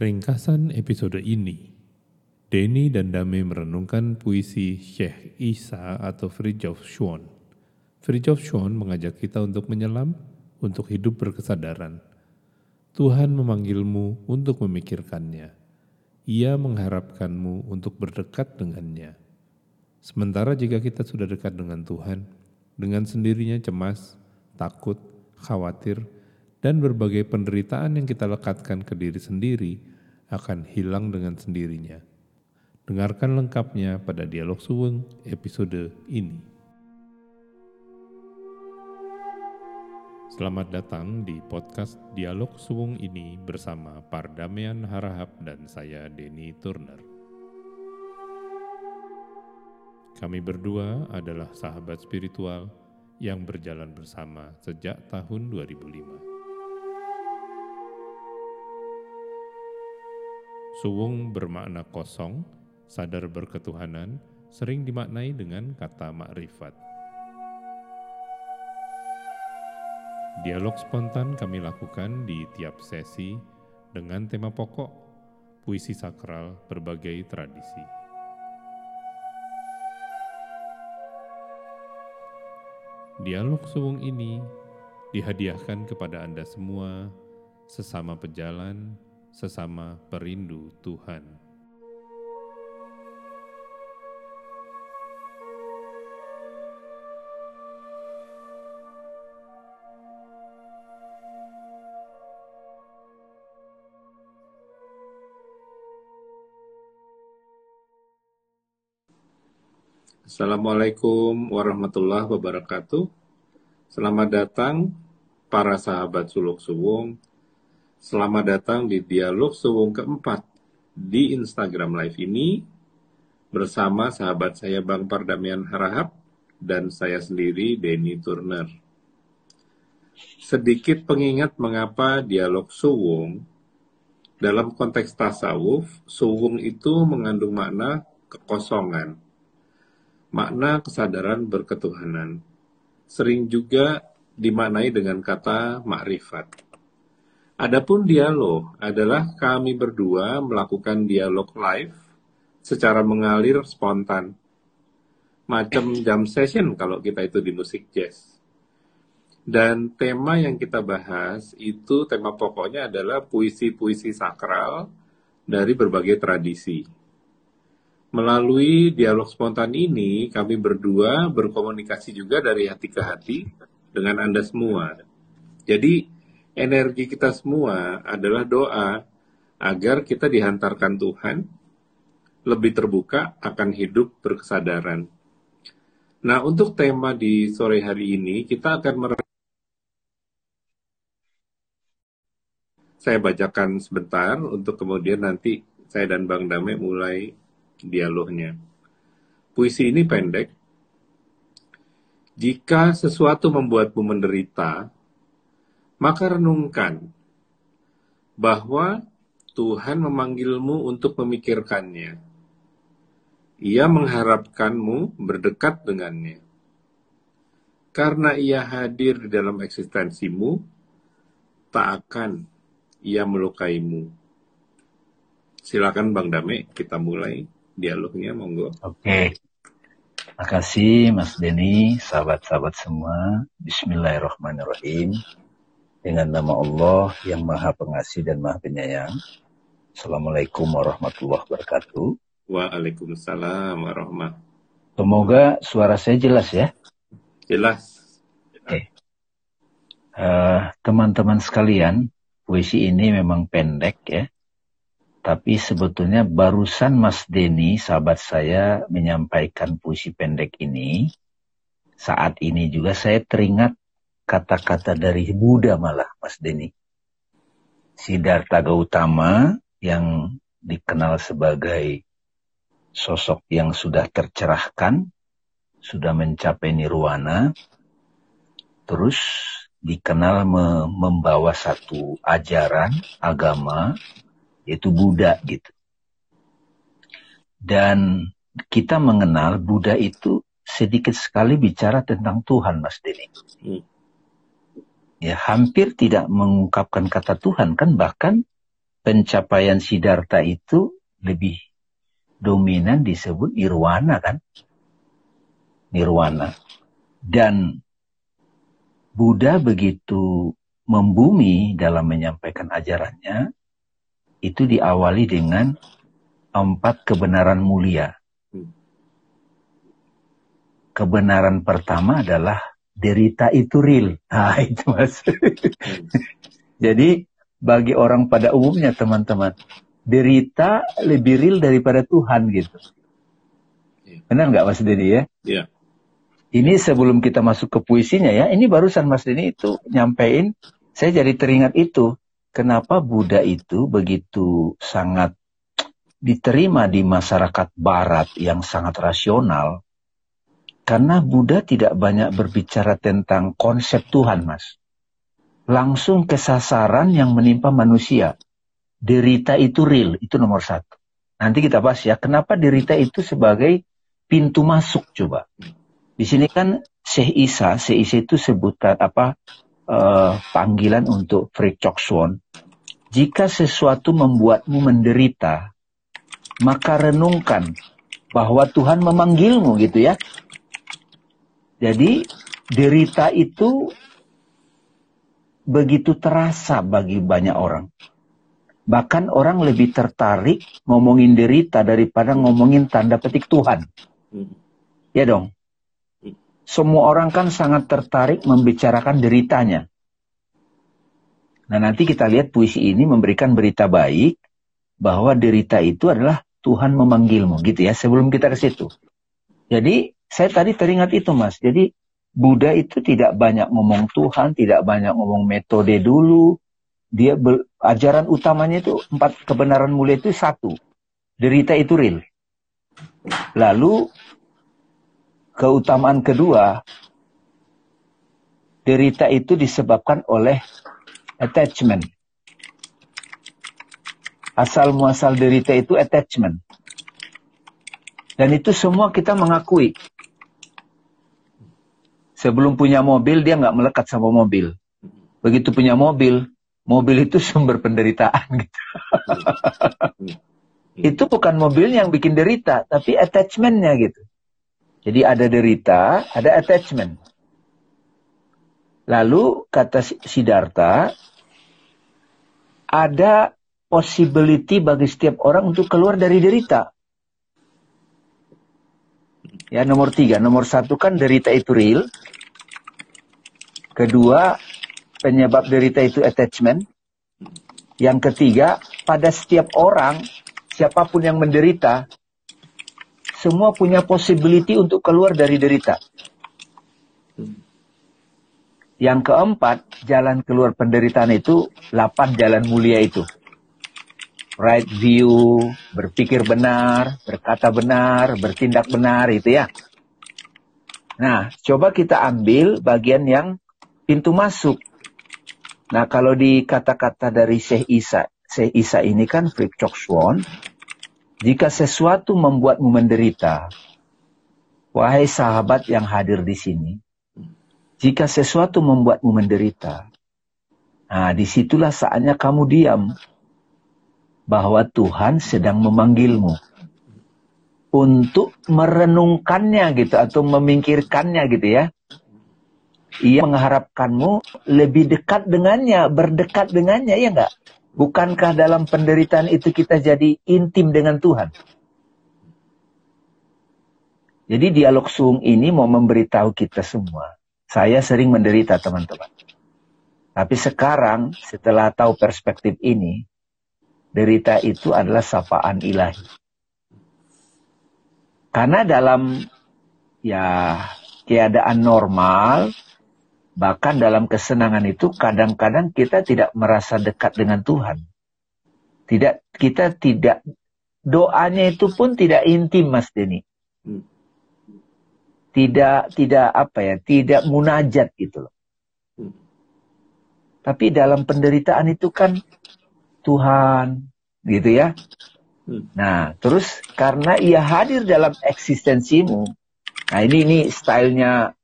Ringkasan episode ini, Denny dan Dame merenungkan puisi Syekh Isa atau Fridtjof Schwann. Fridtjof Schwann mengajak kita untuk menyelam, untuk hidup berkesadaran. Tuhan memanggilmu untuk memikirkannya. Ia mengharapkanmu untuk berdekat dengannya. Sementara jika kita sudah dekat dengan Tuhan, dengan sendirinya cemas, takut, khawatir, dan berbagai penderitaan yang kita lekatkan ke diri sendiri akan hilang dengan sendirinya. Dengarkan lengkapnya pada Dialog Suweng episode ini. Selamat datang di podcast Dialog Suwung ini bersama Pardamian Harahap dan saya Denny Turner. Kami berdua adalah sahabat spiritual yang berjalan bersama sejak tahun 2005. Suwung bermakna kosong, sadar berketuhanan, sering dimaknai dengan kata makrifat. Dialog spontan kami lakukan di tiap sesi dengan tema pokok puisi sakral berbagai tradisi. Dialog suwung ini dihadiahkan kepada Anda semua sesama pejalan sesama perindu Tuhan. Assalamualaikum warahmatullahi wabarakatuh. Selamat datang para sahabat Suluk Suwung Selamat datang di dialog suwung keempat di Instagram Live ini bersama sahabat saya Bang Pardamian Harahap dan saya sendiri Denny Turner. Sedikit pengingat mengapa dialog suwung dalam konteks tasawuf, suwung itu mengandung makna kekosongan, makna kesadaran berketuhanan. Sering juga dimaknai dengan kata makrifat. Adapun dialog adalah kami berdua melakukan dialog live secara mengalir spontan. Macam jam session kalau kita itu di musik jazz. Dan tema yang kita bahas itu tema pokoknya adalah puisi-puisi sakral dari berbagai tradisi. Melalui dialog spontan ini, kami berdua berkomunikasi juga dari hati ke hati dengan Anda semua. Jadi, energi kita semua adalah doa agar kita dihantarkan Tuhan lebih terbuka akan hidup berkesadaran. Nah, untuk tema di sore hari ini, kita akan mer saya bacakan sebentar untuk kemudian nanti saya dan Bang Dame mulai dialognya. Puisi ini pendek. Jika sesuatu membuatmu menderita, maka renungkan bahwa Tuhan memanggilmu untuk memikirkannya. Ia mengharapkanmu berdekat dengannya. Karena ia hadir di dalam eksistensimu, tak akan ia melukaimu. Silakan Bang Dame, kita mulai dialognya, monggo. Oke. Terima kasih Mas Denny, sahabat-sahabat semua. Bismillahirrahmanirrahim. Dengan nama Allah yang Maha Pengasih dan Maha Penyayang. Assalamualaikum warahmatullahi wabarakatuh. Waalaikumsalam warahmatullahi Semoga suara saya jelas ya. Jelas. Oke. Uh, teman-teman sekalian, puisi ini memang pendek ya. Tapi sebetulnya barusan Mas Denny, sahabat saya, menyampaikan puisi pendek ini. Saat ini juga saya teringat kata-kata dari Buddha malah, Mas Denny. Siddhartha Gautama yang dikenal sebagai sosok yang sudah tercerahkan, sudah mencapai nirwana, terus dikenal me membawa satu ajaran agama, yaitu Buddha gitu. Dan kita mengenal Buddha itu sedikit sekali bicara tentang Tuhan, Mas Denny. Hmm ya hampir tidak mengungkapkan kata Tuhan kan bahkan pencapaian siddhartha itu lebih dominan disebut nirwana kan? Nirwana. Dan Buddha begitu membumi dalam menyampaikan ajarannya, itu diawali dengan empat kebenaran mulia. Kebenaran pertama adalah derita itu real. Nah, itu mas. Jadi bagi orang pada umumnya teman-teman, derita lebih real daripada Tuhan gitu. Iya. Benar nggak Mas Denny ya? Iya. Ini sebelum kita masuk ke puisinya ya, ini barusan Mas Denny itu nyampein, saya jadi teringat itu. Kenapa Buddha itu begitu sangat diterima di masyarakat barat yang sangat rasional? Karena Buddha tidak banyak berbicara tentang konsep Tuhan, Mas. Langsung ke sasaran yang menimpa manusia. Derita itu real, itu nomor satu. Nanti kita bahas ya, kenapa derita itu sebagai pintu masuk coba. Di sini kan Syekh Isa, Syekh Isa itu sebutan apa uh, panggilan untuk Frikchoksuan. Jika sesuatu membuatmu menderita, maka renungkan bahwa Tuhan memanggilmu gitu ya. Jadi derita itu begitu terasa bagi banyak orang. Bahkan orang lebih tertarik ngomongin derita daripada ngomongin tanda petik Tuhan. Hmm. Ya dong. Semua orang kan sangat tertarik membicarakan deritanya. Nah nanti kita lihat puisi ini memberikan berita baik bahwa derita itu adalah Tuhan memanggilmu gitu ya sebelum kita ke situ. Jadi saya tadi teringat itu mas. Jadi Buddha itu tidak banyak ngomong Tuhan, tidak banyak ngomong metode dulu. Dia ber, ajaran utamanya itu empat kebenaran mulia itu satu. Derita itu real. Lalu keutamaan kedua, derita itu disebabkan oleh attachment. Asal muasal derita itu attachment. Dan itu semua kita mengakui. Sebelum punya mobil, dia nggak melekat sama mobil. Begitu punya mobil, mobil itu sumber penderitaan. Gitu. itu bukan mobil yang bikin derita, tapi attachmentnya gitu. Jadi ada derita, ada attachment. Lalu kata Siddhartha, ada possibility bagi setiap orang untuk keluar dari derita. Ya nomor tiga, nomor satu kan derita itu real. Kedua, penyebab derita itu attachment. Yang ketiga, pada setiap orang, siapa pun yang menderita, semua punya possibility untuk keluar dari derita. Yang keempat, jalan keluar penderitaan itu, delapan jalan mulia itu right view, berpikir benar, berkata benar, bertindak benar itu ya. Nah, coba kita ambil bagian yang pintu masuk. Nah, kalau di kata-kata dari Syekh Isa, Syekh Isa ini kan Frik Chok Swon, jika sesuatu membuatmu menderita, wahai sahabat yang hadir di sini, jika sesuatu membuatmu menderita, nah di situlah saatnya kamu diam bahwa Tuhan sedang memanggilmu untuk merenungkannya gitu atau memikirkannya gitu ya. Ia mengharapkanmu lebih dekat dengannya, berdekat dengannya, ya enggak? Bukankah dalam penderitaan itu kita jadi intim dengan Tuhan? Jadi dialog sung ini mau memberitahu kita semua. Saya sering menderita teman-teman. Tapi sekarang setelah tahu perspektif ini, derita itu adalah sapaan ilahi. Karena dalam ya keadaan normal, bahkan dalam kesenangan itu kadang-kadang kita tidak merasa dekat dengan Tuhan. Tidak kita tidak doanya itu pun tidak intim Mas Denny. Tidak tidak apa ya, tidak munajat gitu loh. Tapi dalam penderitaan itu kan Tuhan, gitu ya. Hmm. Nah, terus karena ia hadir dalam eksistensimu, nah ini ini stylenya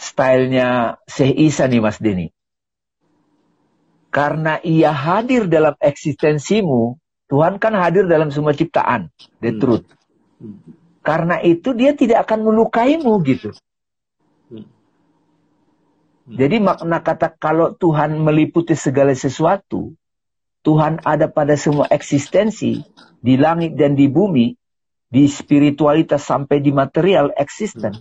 stylenya Syekh Isa nih Mas Denny. Karena ia hadir dalam eksistensimu, Tuhan kan hadir dalam semua ciptaan, the hmm. truth. Hmm. Karena itu dia tidak akan melukaimu gitu. Hmm. Hmm. Jadi makna kata kalau Tuhan meliputi segala sesuatu, Tuhan ada pada semua eksistensi, di langit dan di bumi, di spiritualitas sampai di material eksisten.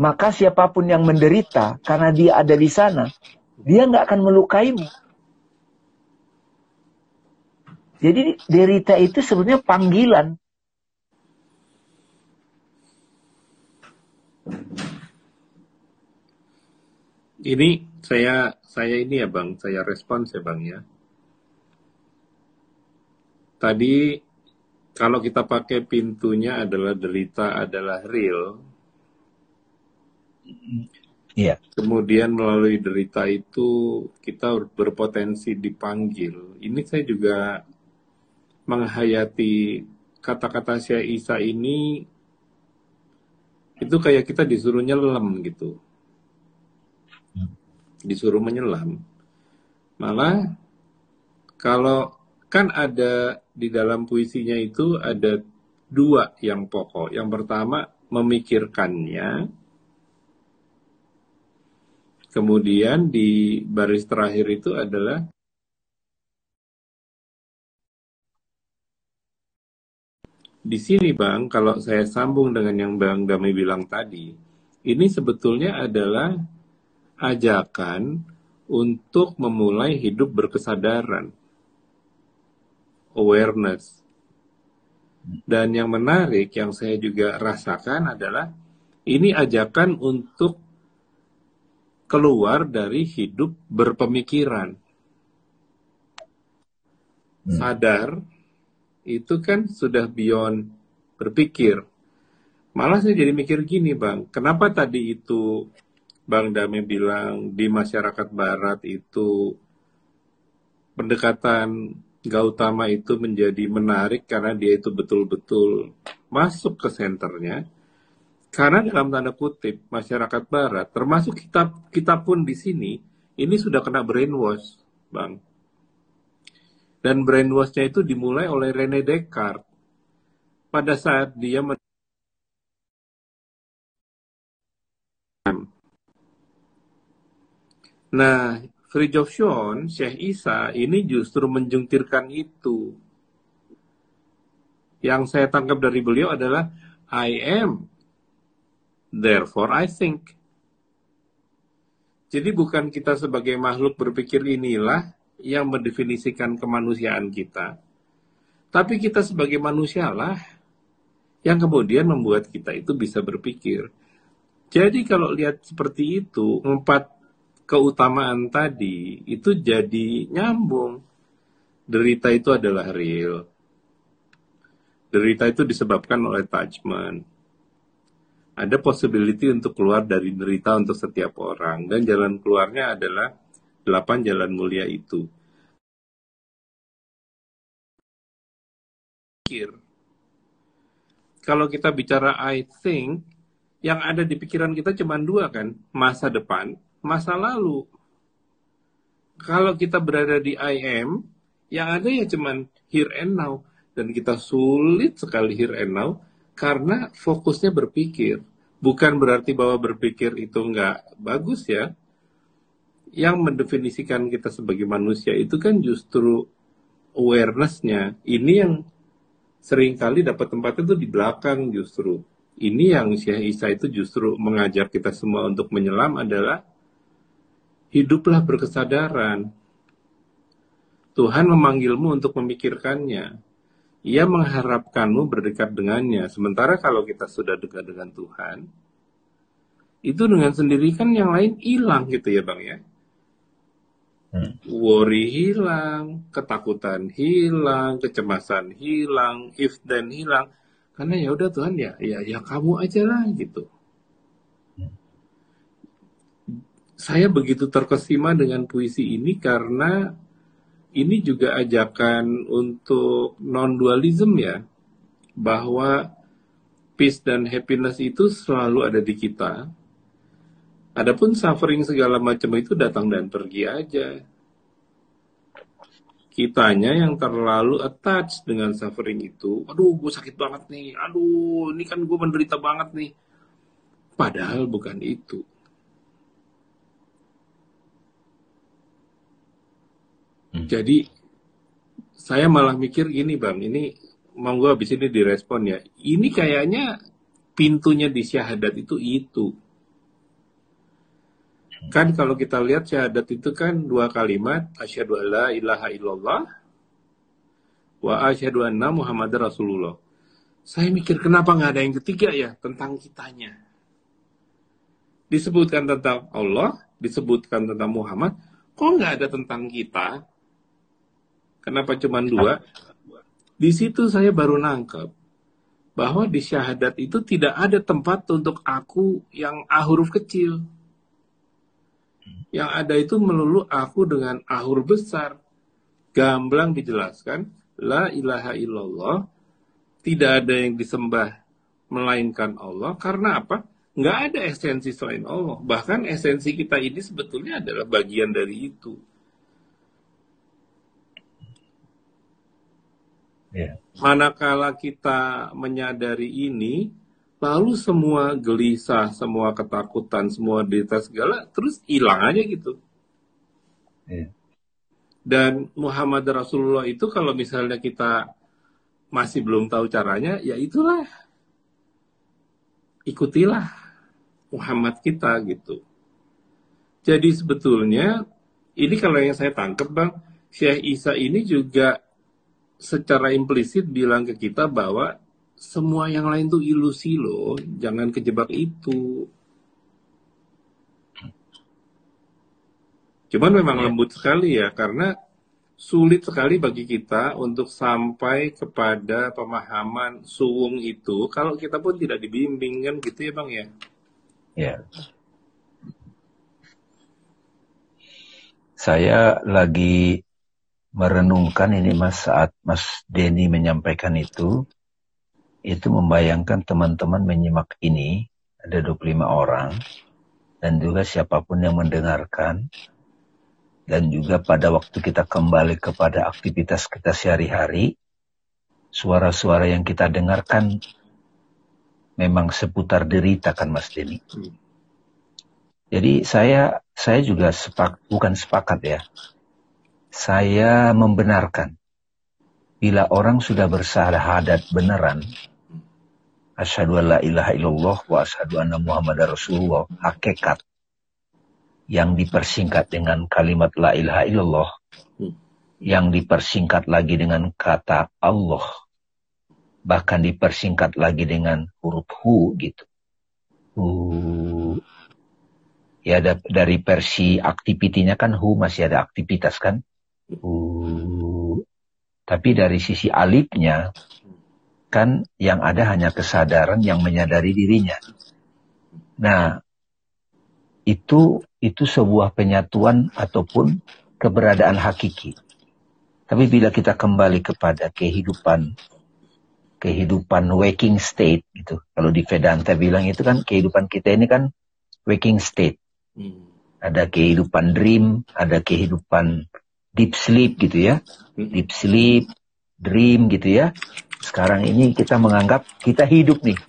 Maka siapa pun yang menderita karena dia ada di sana, dia nggak akan melukaimu. Jadi derita itu sebenarnya panggilan. Ini saya saya ini ya bang, saya respons ya bang ya. Tadi kalau kita pakai pintunya adalah derita adalah real. Iya. Kemudian melalui derita itu kita berpotensi dipanggil. Ini saya juga menghayati kata-kata Syekh Isa ini itu kayak kita disuruh nyelam gitu. Disuruh menyelam. Malah kalau kan ada di dalam puisinya itu ada dua yang pokok. Yang pertama memikirkannya, kemudian di baris terakhir itu adalah di sini Bang, kalau saya sambung dengan yang Bang Dami bilang tadi, ini sebetulnya adalah ajakan untuk memulai hidup berkesadaran awareness. Dan yang menarik yang saya juga rasakan adalah ini ajakan untuk keluar dari hidup berpemikiran. Hmm. Sadar itu kan sudah beyond berpikir. Malah saya jadi mikir gini bang, kenapa tadi itu Bang Dame bilang di masyarakat barat itu pendekatan Gautama itu menjadi menarik karena dia itu betul-betul masuk ke senternya. Karena dalam tanda kutip masyarakat barat, termasuk kita kita pun di sini, ini sudah kena brainwash, Bang. Dan brainwashnya itu dimulai oleh Rene Descartes. Pada saat dia Nah, Fridtjof Schoen, Syekh Isa, ini justru menjungkirkan itu. Yang saya tangkap dari beliau adalah I am, therefore I think. Jadi bukan kita sebagai makhluk berpikir inilah yang mendefinisikan kemanusiaan kita. Tapi kita sebagai manusia lah yang kemudian membuat kita itu bisa berpikir. Jadi kalau lihat seperti itu, empat keutamaan tadi itu jadi nyambung. Derita itu adalah real. Derita itu disebabkan oleh attachment. Ada possibility untuk keluar dari derita untuk setiap orang. Dan jalan keluarnya adalah delapan jalan mulia itu. Kalau kita bicara I think, yang ada di pikiran kita cuma dua kan, masa depan masa lalu. Kalau kita berada di IM, yang ada ya cuman here and now. Dan kita sulit sekali here and now karena fokusnya berpikir. Bukan berarti bahwa berpikir itu nggak bagus ya. Yang mendefinisikan kita sebagai manusia itu kan justru awarenessnya. Ini yang sering kali dapat tempat itu di belakang justru. Ini yang Syekh Isa itu justru mengajak kita semua untuk menyelam adalah hiduplah berkesadaran. Tuhan memanggilmu untuk memikirkannya. Ia mengharapkanmu berdekat dengannya. Sementara kalau kita sudah dekat dengan Tuhan, itu dengan sendiri kan yang lain hilang gitu ya Bang ya. Hmm. Worry hilang, ketakutan hilang, kecemasan hilang, if then hilang. Karena ya udah Tuhan ya, ya ya kamu aja lah gitu. Saya begitu terkesima dengan puisi ini karena ini juga ajakan untuk non dualism ya bahwa peace dan happiness itu selalu ada di kita. Adapun suffering segala macam itu datang dan pergi aja. kitanya yang terlalu attached dengan suffering itu. Aduh, gue sakit banget nih. Aduh, ini kan gue menderita banget nih. Padahal bukan itu. Hmm. Jadi saya malah mikir gini bang, ini mau gue habis ini direspon ya. Ini kayaknya pintunya di syahadat itu itu. Kan kalau kita lihat syahadat itu kan dua kalimat, asyhadu alla ilaha illallah wa asyhadu anna Muhammad Rasulullah. Saya mikir kenapa nggak ada yang ketiga ya tentang kitanya. Disebutkan tentang Allah, disebutkan tentang Muhammad, kok nggak ada tentang kita? Kenapa cuma dua? Di situ saya baru nangkep bahwa di syahadat itu tidak ada tempat untuk aku yang A huruf kecil yang ada itu melulu aku dengan ahur besar. Gamblang dijelaskan, la ilaha illallah, tidak ada yang disembah melainkan Allah. Karena apa? Nggak ada esensi selain Allah. Bahkan esensi kita ini sebetulnya adalah bagian dari itu. Yeah. Manakala kita menyadari ini, lalu semua gelisah, semua ketakutan, semua derita segala terus hilang aja gitu. Yeah. Dan Muhammad Rasulullah itu kalau misalnya kita masih belum tahu caranya, ya itulah ikutilah Muhammad kita gitu. Jadi sebetulnya ini kalau yang saya tangkap bang, Syekh Isa ini juga secara implisit bilang ke kita bahwa semua yang lain tuh ilusi loh, jangan kejebak itu. Cuman memang ya. lembut sekali ya, karena sulit sekali bagi kita untuk sampai kepada pemahaman suwung itu kalau kita pun tidak dibimbing kan gitu ya bang ya. Ya. Saya lagi merenungkan ini mas saat Mas Denny menyampaikan itu itu membayangkan teman-teman menyimak ini, ada 25 orang, dan juga siapa pun yang mendengarkan, dan juga pada waktu kita kembali kepada aktivitas kita sehari-hari, suara-suara yang kita dengarkan memang seputar derita kan Mas Denny. Jadi saya saya juga sepak, bukan sepakat ya. Saya membenarkan bila orang sudah bersahadat beneran, asyhadu an la ilaha illallah wa asyhadu anna muhammad rasulullah hakikat yang dipersingkat dengan kalimat la ilaha illallah yang dipersingkat lagi dengan kata Allah bahkan dipersingkat lagi dengan huruf hu gitu. Hu. Ya dari versi aktivitinya kan hu masih ada aktivitas kan hu tapi dari sisi alifnya kan yang ada hanya kesadaran yang menyadari dirinya. Nah, itu itu sebuah penyatuan ataupun keberadaan hakiki. Tapi bila kita kembali kepada kehidupan kehidupan waking state gitu. Kalau di Vedanta bilang itu kan kehidupan kita ini kan waking state. Hmm. Ada kehidupan dream, ada kehidupan deep sleep gitu ya. Hmm. Deep sleep, dream gitu ya. Sekarang ini kita menganggap kita hidup nih.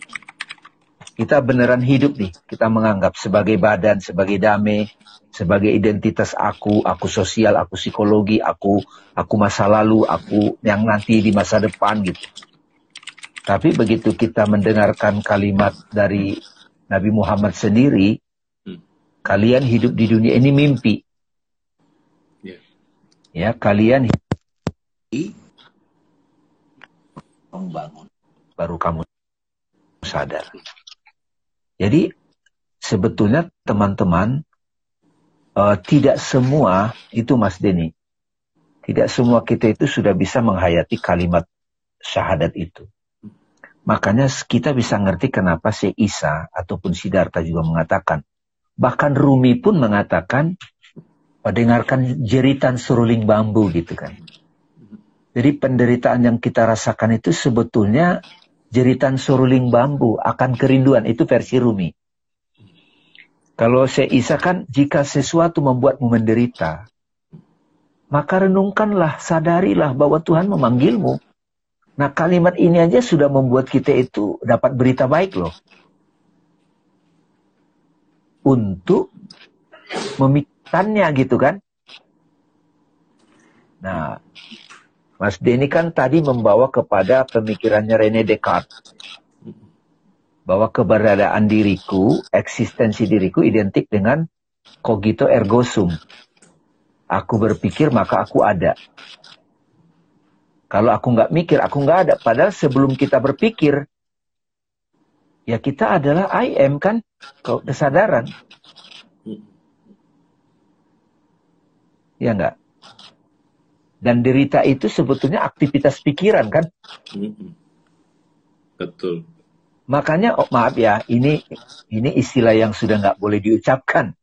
Kita beneran hidup nih. Kita menganggap sebagai badan, sebagai damai, sebagai identitas aku, aku sosial, aku psikologi, aku aku masa lalu, aku yang nanti di masa depan gitu. Tapi begitu kita mendengarkan kalimat dari Nabi Muhammad sendiri, hmm. kalian hidup di dunia ini mimpi. Ya, kalian membangun. Baru kamu sadar. Jadi sebetulnya teman-teman uh, tidak semua itu Mas Denny. Tidak semua kita itu sudah bisa menghayati kalimat syahadat itu. Makanya kita bisa ngerti kenapa si Isa ataupun Siddhartha juga mengatakan. Bahkan Rumi pun mengatakan, dengarkan jeritan seruling bambu gitu kan. Jadi penderitaan yang kita rasakan itu sebetulnya jeritan suruling bambu akan kerinduan. Itu versi Rumi. Kalau saya kan jika sesuatu membuatmu menderita, maka renungkanlah, sadarilah bahwa Tuhan memanggilmu. Nah kalimat ini aja sudah membuat kita itu dapat berita baik loh. Untuk memikirkannya gitu kan. Nah, Mas Denny kan tadi membawa kepada pemikirannya Rene Descartes. Bahwa keberadaan diriku, eksistensi diriku identik dengan cogito ergo sum. Aku berpikir maka aku ada. Kalau aku nggak mikir, aku nggak ada. Padahal sebelum kita berpikir, ya kita adalah I am kan, kesadaran. Ya nggak? Dan derita itu sebetulnya aktivitas pikiran kan? Betul. Makanya, oh, maaf ya, ini ini istilah yang sudah nggak boleh diucapkan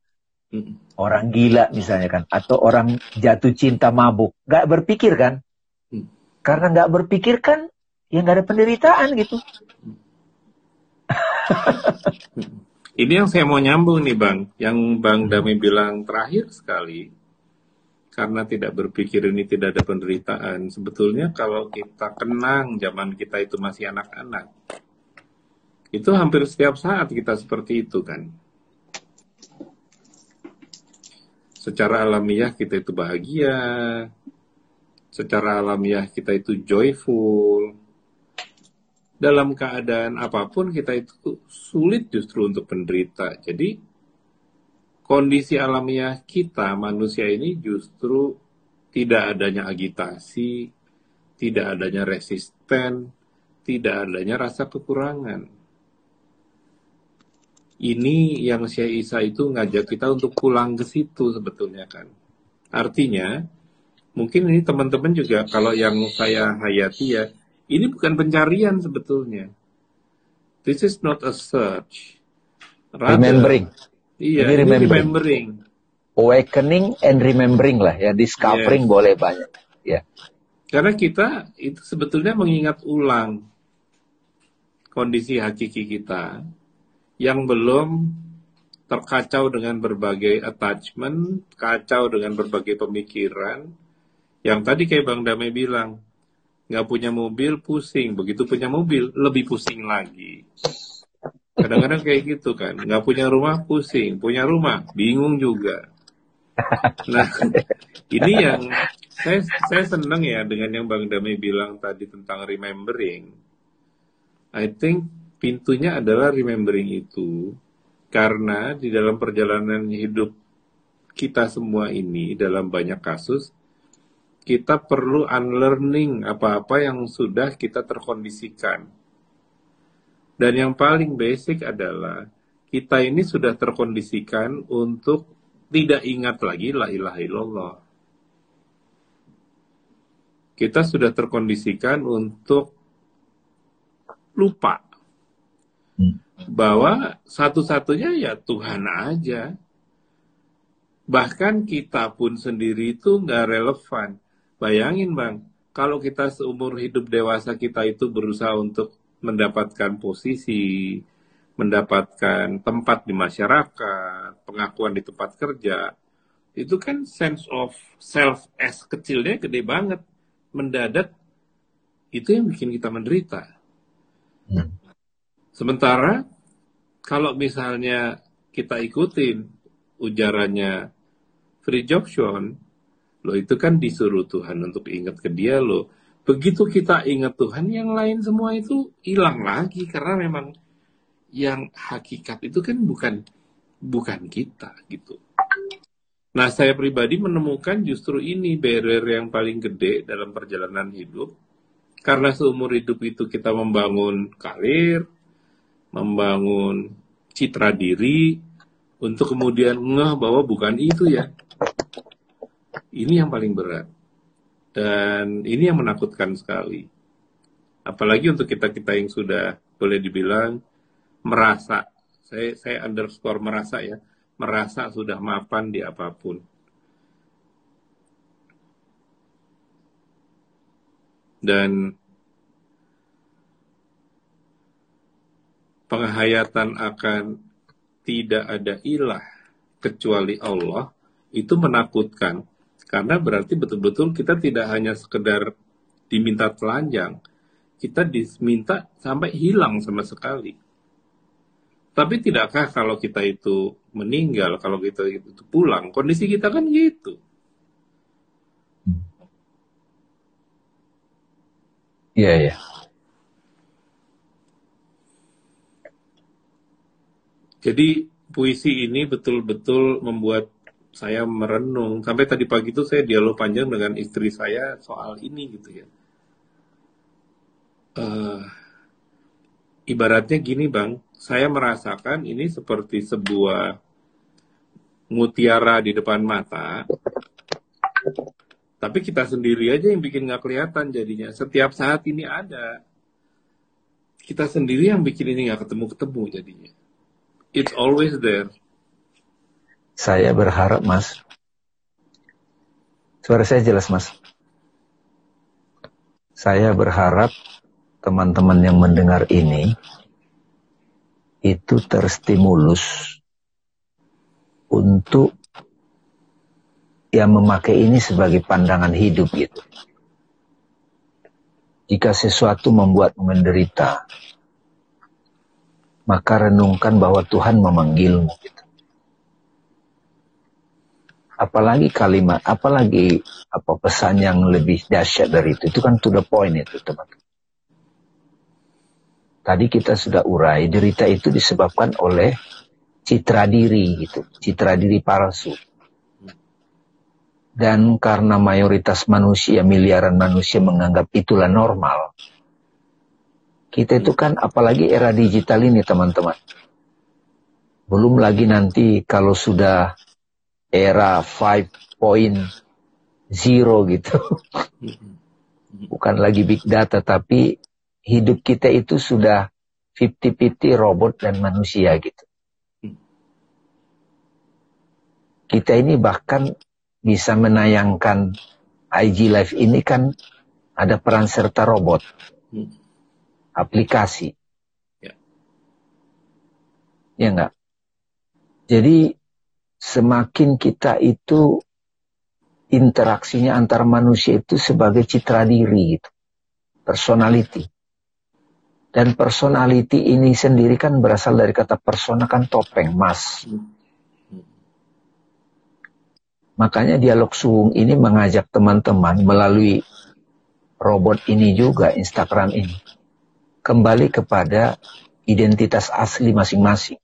orang gila misalnya kan, atau orang jatuh cinta mabuk, nggak berpikir kan? Hmm. Karena nggak berpikir kan, ya nggak ada penderitaan gitu. Ini yang saya mau nyambung nih bang, yang bang Dami bilang terakhir sekali, karena tidak berpikir ini tidak ada penderitaan. Sebetulnya kalau kita kenang zaman kita itu masih anak-anak, itu hampir setiap saat kita seperti itu kan secara alamiah kita itu bahagia, secara alamiah kita itu joyful. Dalam keadaan apa pun kita itu sulit justru untuk penderita. Jadi kondisi alamiah kita manusia ini justru tidak adanya agitasi, tidak adanya resisten, tidak adanya rasa kekurangan ini yang Syekh Isa itu ngajak kita untuk pulang ke situ sebetulnya kan. Artinya, mungkin ini teman-teman juga kalau yang saya hayati ya, ini bukan pencarian sebetulnya. This is not a search. Rather, remembering. Iya, ini remembering. remembering. Awakening and remembering lah ya, discovering yes. boleh banyak. Ya. Karena kita itu sebetulnya mengingat ulang kondisi hakiki kita yang belum terkacau dengan berbagai attachment, kacau dengan berbagai pemikiran. Yang tadi kayak Bang Damai bilang, nggak punya mobil pusing, begitu punya mobil lebih pusing lagi. Kadang-kadang kayak gitu kan, nggak punya rumah pusing, punya rumah bingung juga. Nah, ini yang saya saya senang ya dengan yang Bang Damai bilang tadi tentang remembering. I think pintunya adalah remembering itu karena di dalam perjalanan hidup kita semua ini dalam banyak kasus kita perlu unlearning apa-apa yang sudah kita terkondisikan. Dan yang paling basic adalah kita ini sudah terkondisikan untuk tidak ingat lagi la ilaha illallah. Kita sudah terkondisikan untuk lupa bahwa satu-satunya ya Tuhan aja. Bahkan kita pun sendiri itu nggak relevan. Bayangin bang, kalau kita seumur hidup dewasa kita itu berusaha untuk mendapatkan posisi, mendapatkan tempat di masyarakat, pengakuan di tempat kerja, itu kan sense of self as kecilnya gede banget. Mendadak itu yang bikin kita menderita. Hmm. Sementara kalau misalnya kita ikutin ujarannya Free Jobson, lo itu kan disuruh Tuhan untuk ingat ke dia lo. Begitu kita ingat Tuhan, yang lain semua itu hilang lagi karena memang yang hakikat itu kan bukan bukan kita gitu. Nah, saya pribadi menemukan justru ini barrier yang paling gede dalam perjalanan hidup. Karena seumur hidup itu kita membangun karir, membangun citra diri untuk kemudian ngeh bahwa bukan itu ya. Ini yang paling berat. Dan ini yang menakutkan sekali. Apalagi untuk kita-kita yang sudah boleh dibilang merasa, saya, saya underscore merasa ya, merasa sudah mapan di apa pun. Dan penghayatan akan tidak ada ilah kecuali Allah itu menakutkan Karena berarti betul-betul kita tidak hanya sekedar diminta telanjang, kita diminta sampai hilang sama sekali. Tapi tidakkah kalau kita itu meninggal, kalau kita itu pulang, kondisi kita kan gitu. Iya, yeah, iya. Yeah. Jadi puisi ini betul-betul membuat saya merenung. Sampai tadi pagi itu saya dialog panjang dengan istri saya soal ini gitu ya. Uh, ibaratnya gini bang, saya merasakan ini seperti sebuah mutiara di depan mata. Tapi kita sendiri aja yang bikin nggak kelihatan jadinya. Setiap saat ini ada. Kita sendiri yang bikin ini nggak ketemu-ketemu jadinya. It's always there. Saya berharap, Mas. Suara saya jelas, Mas. Saya berharap teman-teman yang mendengar ini itu terstimulus untuk yang memakai ini sebagai pandangan hidup gitu. Jika sesuatu membuat menderita, maka renungkan bahwa Tuhan memanggilmu. Gitu. Apalagi kalimat, apalagi apa pesan yang lebih dahsyat dari itu, itu kan to the point itu teman-teman. Tadi kita sudah urai, derita itu disebabkan oleh citra diri gitu, citra diri palsu. Dan karena mayoritas manusia, miliaran manusia menganggap itulah normal, kita itu kan apalagi era digital ini teman-teman. Belum lagi nanti kalau sudah era 5.0 gitu. Bukan lagi big data tapi hidup kita itu sudah 50-50 robot dan manusia gitu. Kita ini bahkan bisa menayangkan IG Live ini kan ada peran serta robot aplikasi. Ya, ya enggak? Jadi semakin kita itu interaksinya antar manusia itu sebagai citra diri gitu. Personality. Dan personality ini sendiri kan berasal dari kata persona kan topeng, mas. Makanya dialog suung ini mengajak teman-teman melalui robot ini juga, Instagram ini kembali kepada identitas asli masing-masing.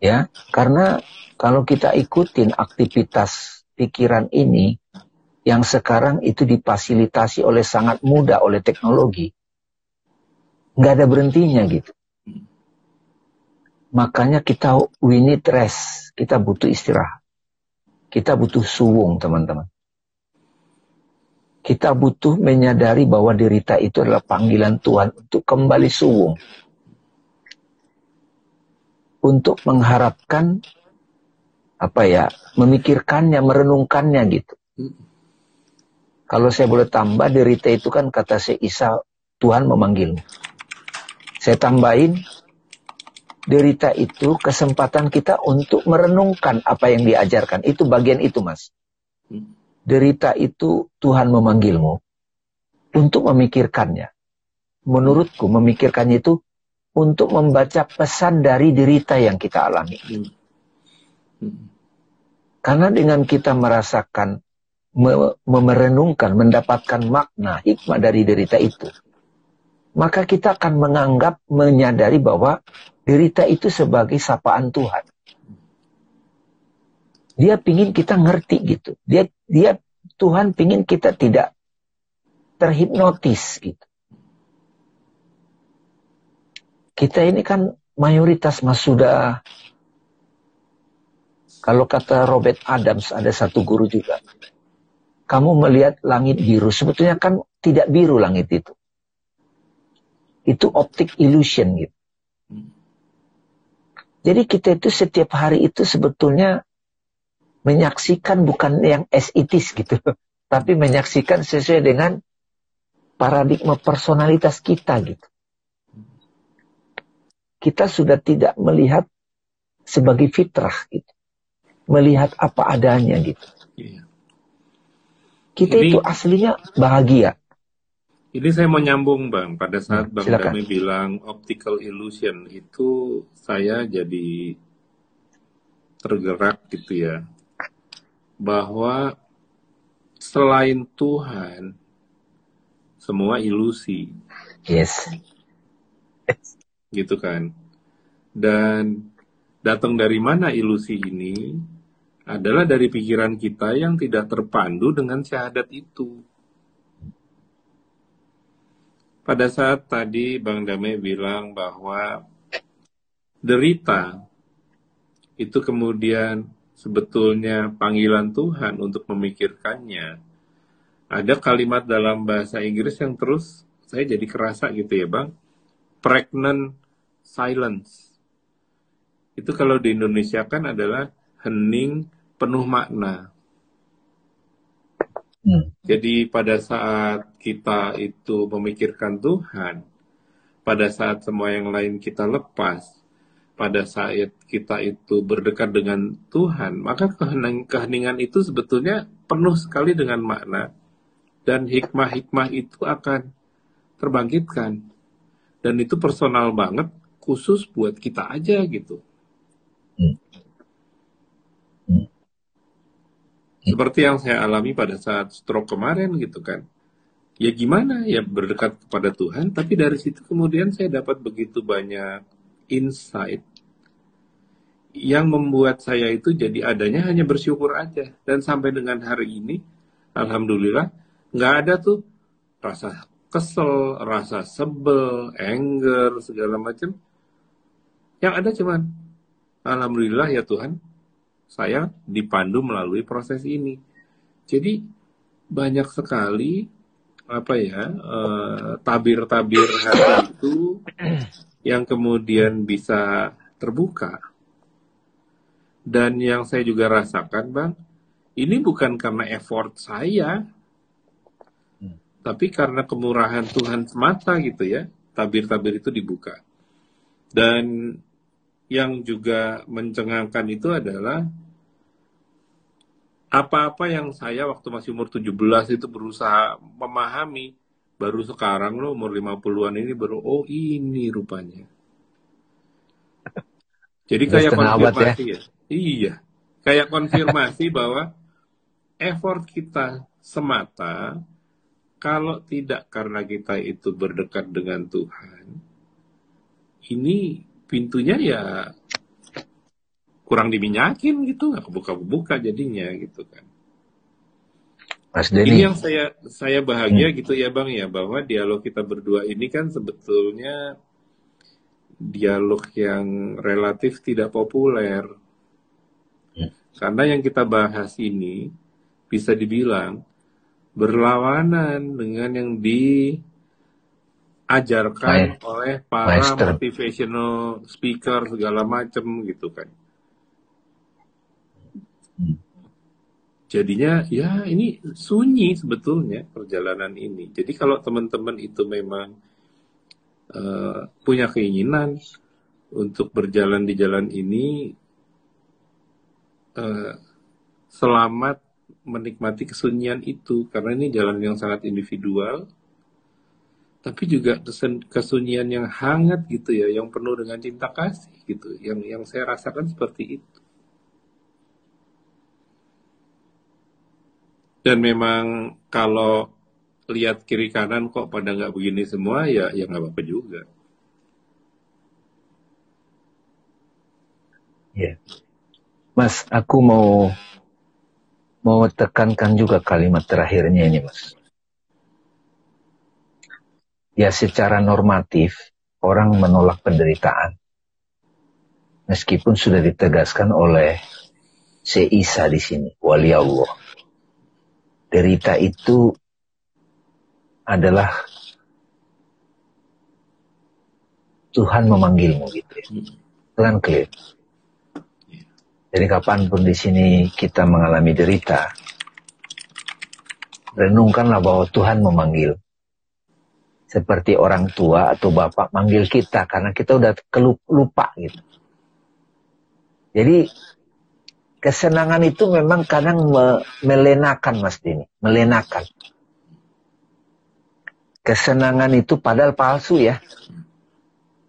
Ya, karena kalau kita ikutin aktivitas pikiran ini yang sekarang itu difasilitasi oleh sangat mudah oleh teknologi, nggak ada berhentinya gitu. Makanya kita we need rest, kita butuh istirahat. Kita butuh suwung teman-teman. Kita butuh menyadari bahwa derita itu adalah panggilan Tuhan untuk kembali suwung. Untuk mengharapkan apa ya, memikirkannya, merenungkannya gitu. Kalau saya boleh tambah, derita itu kan kata si Isa, Tuhan memanggilmu. Saya tambahin, derita itu kesempatan kita untuk merenungkan apa yang diajarkan. Itu bagian itu, Mas derita itu Tuhan memanggilmu untuk memikirkannya. Menurutku memikirkannya itu untuk membaca pesan dari derita yang kita alami. Hmm. Hmm. Karena dengan kita merasakan, memerenungkan, mendapatkan makna, hikmah dari derita itu, maka kita akan menganggap, menyadari bahwa derita itu sebagai sapaan Tuhan. Dia pingin kita ngerti gitu. Dia dia Tuhan pingin kita tidak terhipnotis gitu. Kita ini kan mayoritas mas sudah kalau kata Robert Adams ada satu guru juga. Kamu melihat langit biru, sebetulnya kan tidak biru langit itu. Itu optik illusion gitu. Jadi kita itu setiap hari itu sebetulnya menyaksikan bukan yang esitis gitu, tapi menyaksikan sesuai dengan paradigma personalitas kita gitu. Kita sudah tidak melihat sebagai fitrah gitu. melihat apa adanya gitu. Iya. Kita Ini- itu aslinya bahagia. Ini saya mau nyambung Bang, pada saat Bang silakan. Dami bilang optical illusion itu saya jadi tergerak gitu ya. Bahwa selain Tuhan semua ilusi Yes. Gitu kan. Dan datang dari mana ilusi ini adalah dari pikiran kita yang tidak terpandu dengan syahadat itu. Pada saat tadi Bang Dame bilang bahwa derita itu kemudian sebetulnya panggilan Tuhan untuk memikirkannya. Ada kalimat dalam bahasa Inggris yang terus saya jadi kerasa gitu ya Bang. Pregnant silence. Itu kalau di Indonesia kan adalah hening penuh makna. Hmm. Jadi pada saat kita itu memikirkan Tuhan, pada saat semua yang lain kita lepas, pada saat kita itu berdekat dengan Tuhan, maka kehening- keheningan itu sebetulnya penuh sekali dengan makna dan hikmah-hikmah itu akan terbangkitkan. Dan itu personal banget, khusus buat kita aja gitu. Hmm. Hmm. Seperti yang saya alami pada saat stroke kemarin gitu kan. Ya gimana ya berdekat kepada Tuhan, tapi dari situ kemudian saya dapat begitu banyak insight yang membuat saya itu jadi adanya hanya bersyukur aja. Dan sampai dengan hari ini, Alhamdulillah, nggak ada tuh rasa kesel, rasa sebel, anger, segala macam. Yang ada cuman, Alhamdulillah ya Tuhan, saya dipandu melalui proses ini. Jadi banyak sekali apa ya eh, tabir-tabir hati itu yang kemudian bisa terbuka. Dan yang saya juga rasakan, Bang, ini bukan karena effort saya, Hmm. tapi karena kemurahan Tuhan semata gitu ya. Tabir-tabir itu dibuka. Dan yang juga mencengangkan itu adalah apa-apa yang saya waktu masih umur 17 itu berusaha memahami baru sekarang loh umur 50-an ini baru oh ini rupanya. Jadi kayak ya. konfirmasi ya. Iya. Kayak konfirmasi bahwa effort kita semata kalau tidak karena kita itu berdekat dengan Tuhan ini pintunya ya kurang diminyakin gitu nggak kebuka-buka jadinya gitu kan. Mas ini yang saya saya bahagia gitu ya bang ya bahwa dialog kita berdua ini kan sebetulnya dialog yang relatif tidak populer. Hmm. karena yang kita bahas ini bisa dibilang berlawanan dengan yang diajarkan oleh para Maester. motivational speaker segala macam gitu kan Hmm. jadinya ya ini sunyi sebetulnya perjalanan ini. Jadi kalau teman-teman itu memang eh, punya keinginan untuk berjalan di jalan ini, eh, selamat menikmati kesunyian itu karena ini jalan yang sangat individual, tapi juga kesunyian yang hangat gitu ya, yang penuh dengan cinta kasih gitu. Yang yang saya rasakan seperti itu. Dan memang kalau lihat kiri kanan kok pada nggak begini semua ya ya nggak apa-apa juga. ya. Mas, aku mau mau tekankan juga kalimat terakhirnya ini, Mas. Ya, secara normatif orang menolak penderitaan. Meskipun sudah ditegaskan oleh si Isa di sini, wali Allah. Derita itu adalah Tuhan memanggilmu gitu ya. Pelan clear. Jadi kapan pun di sini kita mengalami derita, renungkanlah bahwa Tuhan memanggil. Seperti orang tua atau bapak manggil kita karena kita udah lupa gitu. Jadi kesenangan itu memang kadang me melenakan Mas Dini, melenakan. Kesenangan itu padahal palsu ya.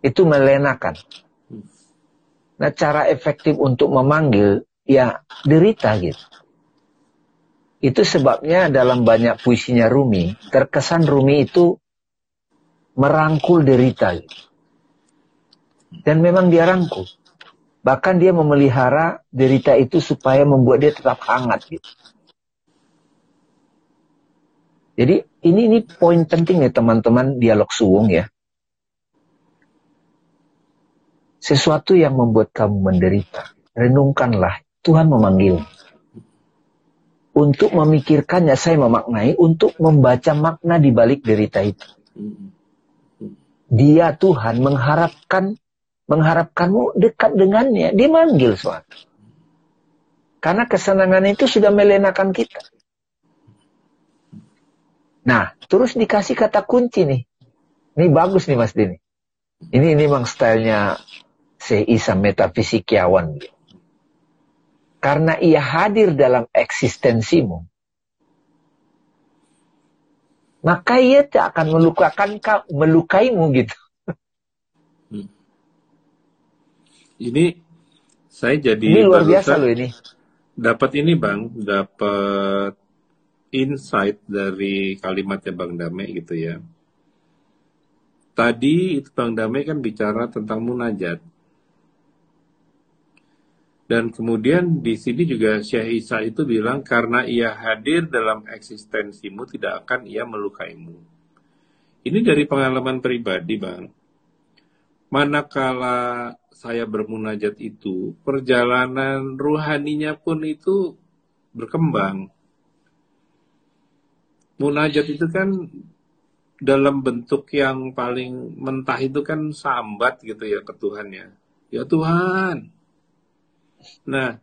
Itu melenakan. Nah cara efektif untuk memanggil ya derita gitu. Itu sebabnya dalam banyak puisinya Rumi, terkesan Rumi itu merangkul derita. Dan memang dia rangkul. Bahkan dia memelihara derita itu supaya membuat dia tetap hangat gitu. Jadi ini ini poin penting ya teman-teman dialog suwung ya. Sesuatu yang membuat kamu menderita, renungkanlah Tuhan memanggil. Untuk memikirkannya saya memaknai untuk membaca makna di balik derita itu. Dia Tuhan mengharapkan mengharapkanmu dekat dengannya. Dia manggil suatu. Karena kesenangan itu sudah melenakan kita. Nah, terus dikasih kata kunci nih. Ini bagus nih Mas Dini. Ini ini memang stylenya si Isa metafisikiawan. Karena ia hadir dalam eksistensimu, maka ia tak akan melukakan kau, melukaimu gitu. Ini saya jadi ini luar biasa loh ini. Dapat ini bang, dapat insight dari kalimatnya Bang Dame gitu ya. Tadi itu Bang Dame kan bicara tentang munajat. Dan kemudian di sini juga Syekh Isa itu bilang karena ia hadir dalam eksistensimu tidak akan ia melukaimu. Ini dari pengalaman pribadi, Bang. Manakala saya bermunajat itu, perjalanan ruhaninya pun itu berkembang. Munajat itu kan dalam bentuk yang paling mentah itu kan sambat gitu ya ke Tuhan ya. Ya Tuhan. Nah,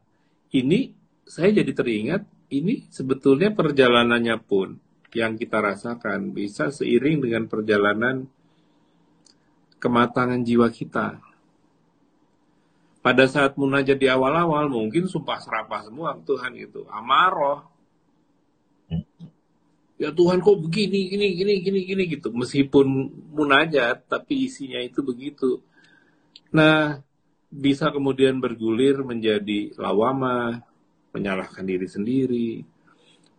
ini saya jadi teringat ini sebetulnya perjalanannya pun yang kita rasakan bisa seiring dengan perjalanan kematangan jiwa kita. Pada saat munajat di awal-awal mungkin sumpah serapah semua Tuhan itu amaroh ya Tuhan kok begini gini gini gini gini gitu. Meskipun munajat tapi isinya itu begitu. Nah bisa kemudian bergulir menjadi lawama menyalahkan diri sendiri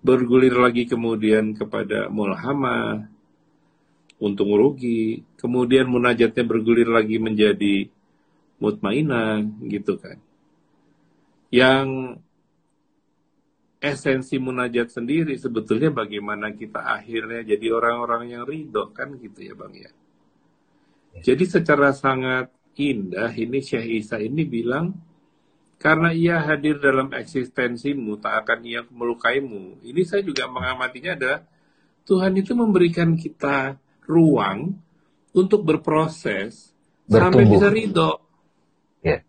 bergulir lagi kemudian kepada mulhama untung rugi kemudian munajatnya bergulir lagi menjadi mutmainah gitu kan. Yang esensi munajat sendiri sebetulnya bagaimana kita akhirnya jadi orang-orang yang ridho kan gitu ya Bang ya. Jadi secara sangat indah ini Syekh Isa ini bilang karena ia hadir dalam eksistensimu tak akan ia melukaimu. Ini saya juga mengamatinya adalah Tuhan itu memberikan kita ruang untuk berproses Bertumbuh. sampai bisa ridho. Yeah.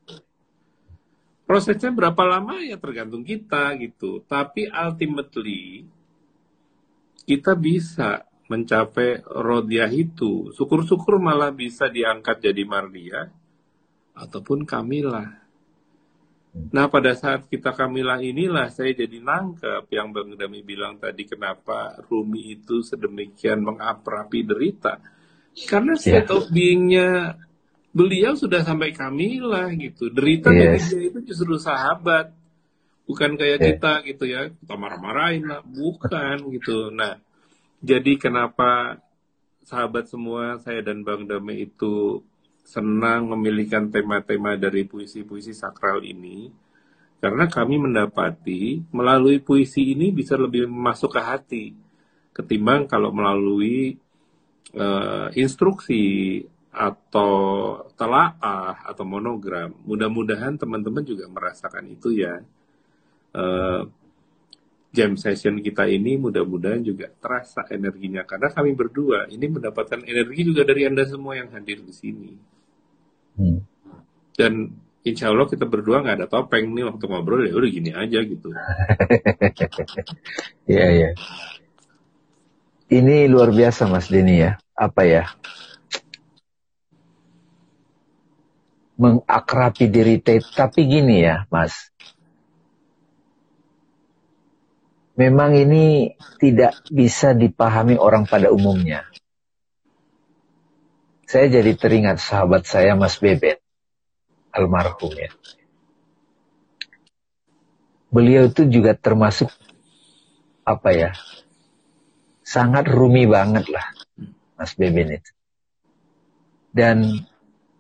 Prosesnya berapa lama ya tergantung kita gitu. Tapi ultimately kita bisa mencapai rodiah itu. Syukur-syukur malah bisa diangkat jadi mardia ataupun kamilah. Nah pada saat kita kamilah inilah saya jadi nangkep yang Bang Dami bilang tadi kenapa Rumi itu sedemikian mengaprapi derita. Karena yeah. state of being-nya beliau sudah sampai kamilah gitu. Derita yes. dia itu justru sahabat. Bukan kayak yeah. kita gitu ya, kita marah-marahin lah. Bukan gitu. Nah, jadi kenapa sahabat semua, saya dan Bang Dame itu senang memilihkan tema-tema dari puisi-puisi sakral ini. Karena kami mendapati melalui puisi ini bisa lebih masuk ke hati. Ketimbang kalau melalui uh, instruksi atau telaah atau monogram. Mudah-mudahan teman-teman juga merasakan itu ya. Uh, jam session kita ini mudah-mudahan juga terasa energinya karena kami berdua ini mendapatkan energi juga dari anda semua yang hadir di sini. Hmm. Dan insya Allah kita berdua nggak ada topeng nih waktu ngobrol ya udah gini aja gitu. Iya iya. Ini luar biasa Mas Denny ya. Apa ya? mengakrapi diri tapi gini ya mas memang ini tidak bisa dipahami orang pada umumnya. Saya jadi teringat sahabat saya Mas Beben, almarhum ya. Beliau itu juga termasuk apa ya, sangat rumi banget lah Mas Beben itu. Dan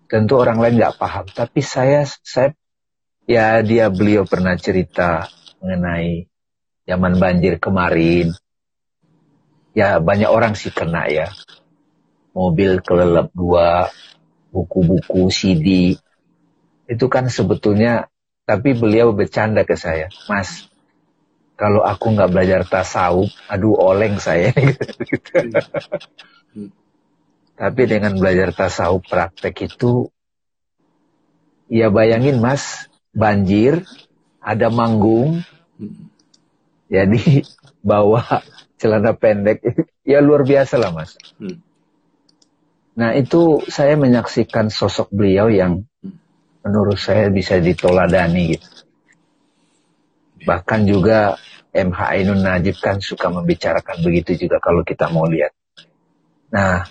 tentu orang lain nggak paham, tapi saya saya ya dia beliau pernah cerita mengenai zaman banjir kemarin. Ya banyak orang sih kena ya mobil kelelep dua, buku-buku CD. Itu kan sebetulnya, tapi beliau bercanda ke saya, Mas, kalau aku nggak belajar tasawuf, aduh oleng saya. tapi dengan belajar tasawuf praktek itu, ya bayangin Mas, banjir, ada manggung, jadi bawa celana pendek, ya luar biasa lah Mas. Hmm. Nah itu saya menyaksikan sosok beliau yang menurut saya bisa ditoladani gitu. Bahkan juga MH Ainun Najib kan suka membicarakan begitu juga kalau kita mau lihat. Nah,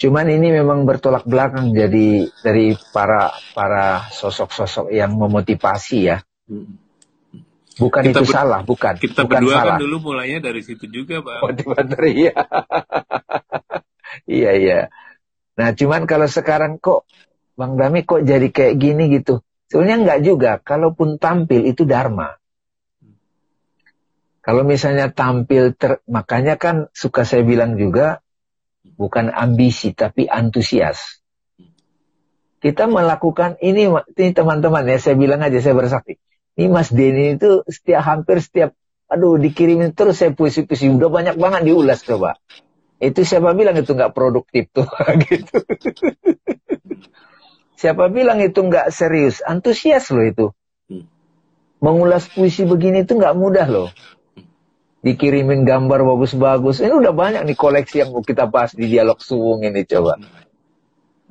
cuman ini memang bertolak belakang jadi dari para para sosok-sosok yang memotivasi ya. Bukan kita itu salah, bukan. Kita bukan berdua kan salah. kan dulu mulainya dari situ juga, Pak. Motivator, iya. Iya iya. Nah cuman kalau sekarang kok Bang Dami kok jadi kayak gini gitu. Sebenarnya enggak juga. Kalaupun tampil itu dharma. Kalau misalnya tampil ter, makanya kan suka saya bilang juga bukan ambisi tapi antusias. Kita melakukan ini ini teman-teman ya saya bilang aja saya bersaksi. Ini Mas Denny itu setiap hampir setiap aduh dikirimin terus saya puisi-puisi udah banyak banget diulas coba. Itu siapa bilang itu nggak produktif tuh gitu. siapa bilang itu nggak serius? Antusias loh itu. Hmm. Mengulas puisi begini itu nggak mudah loh. Dikirimin gambar bagus-bagus. Ini udah banyak nih koleksi yang mau kita bahas di dialog suwung ini coba.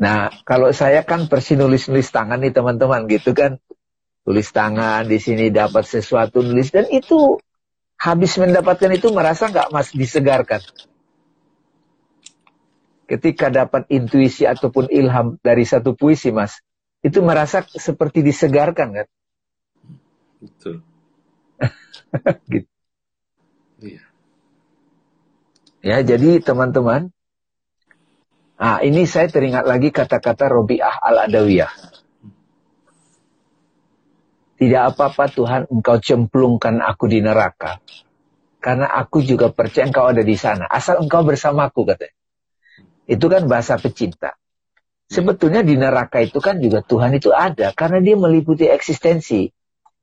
Nah, kalau saya kan persi nulis-nulis tangan nih teman-teman gitu kan. Tulis tangan di sini dapat sesuatu nulis dan itu habis mendapatkan itu merasa nggak mas disegarkan ketika dapat intuisi ataupun ilham dari satu puisi, Mas, itu merasa seperti disegarkan kan? Betul. gitu. Iya. Ya, jadi teman-teman, ah ini saya teringat lagi kata-kata Robiah al-Adawiyah. Tidak apa-apa Tuhan engkau cemplungkan aku di neraka. Karena aku juga percaya engkau ada di sana. Asal engkau bersamaku katanya. Itu kan bahasa pecinta. Sebetulnya di neraka itu kan juga Tuhan itu ada karena dia meliputi eksistensi.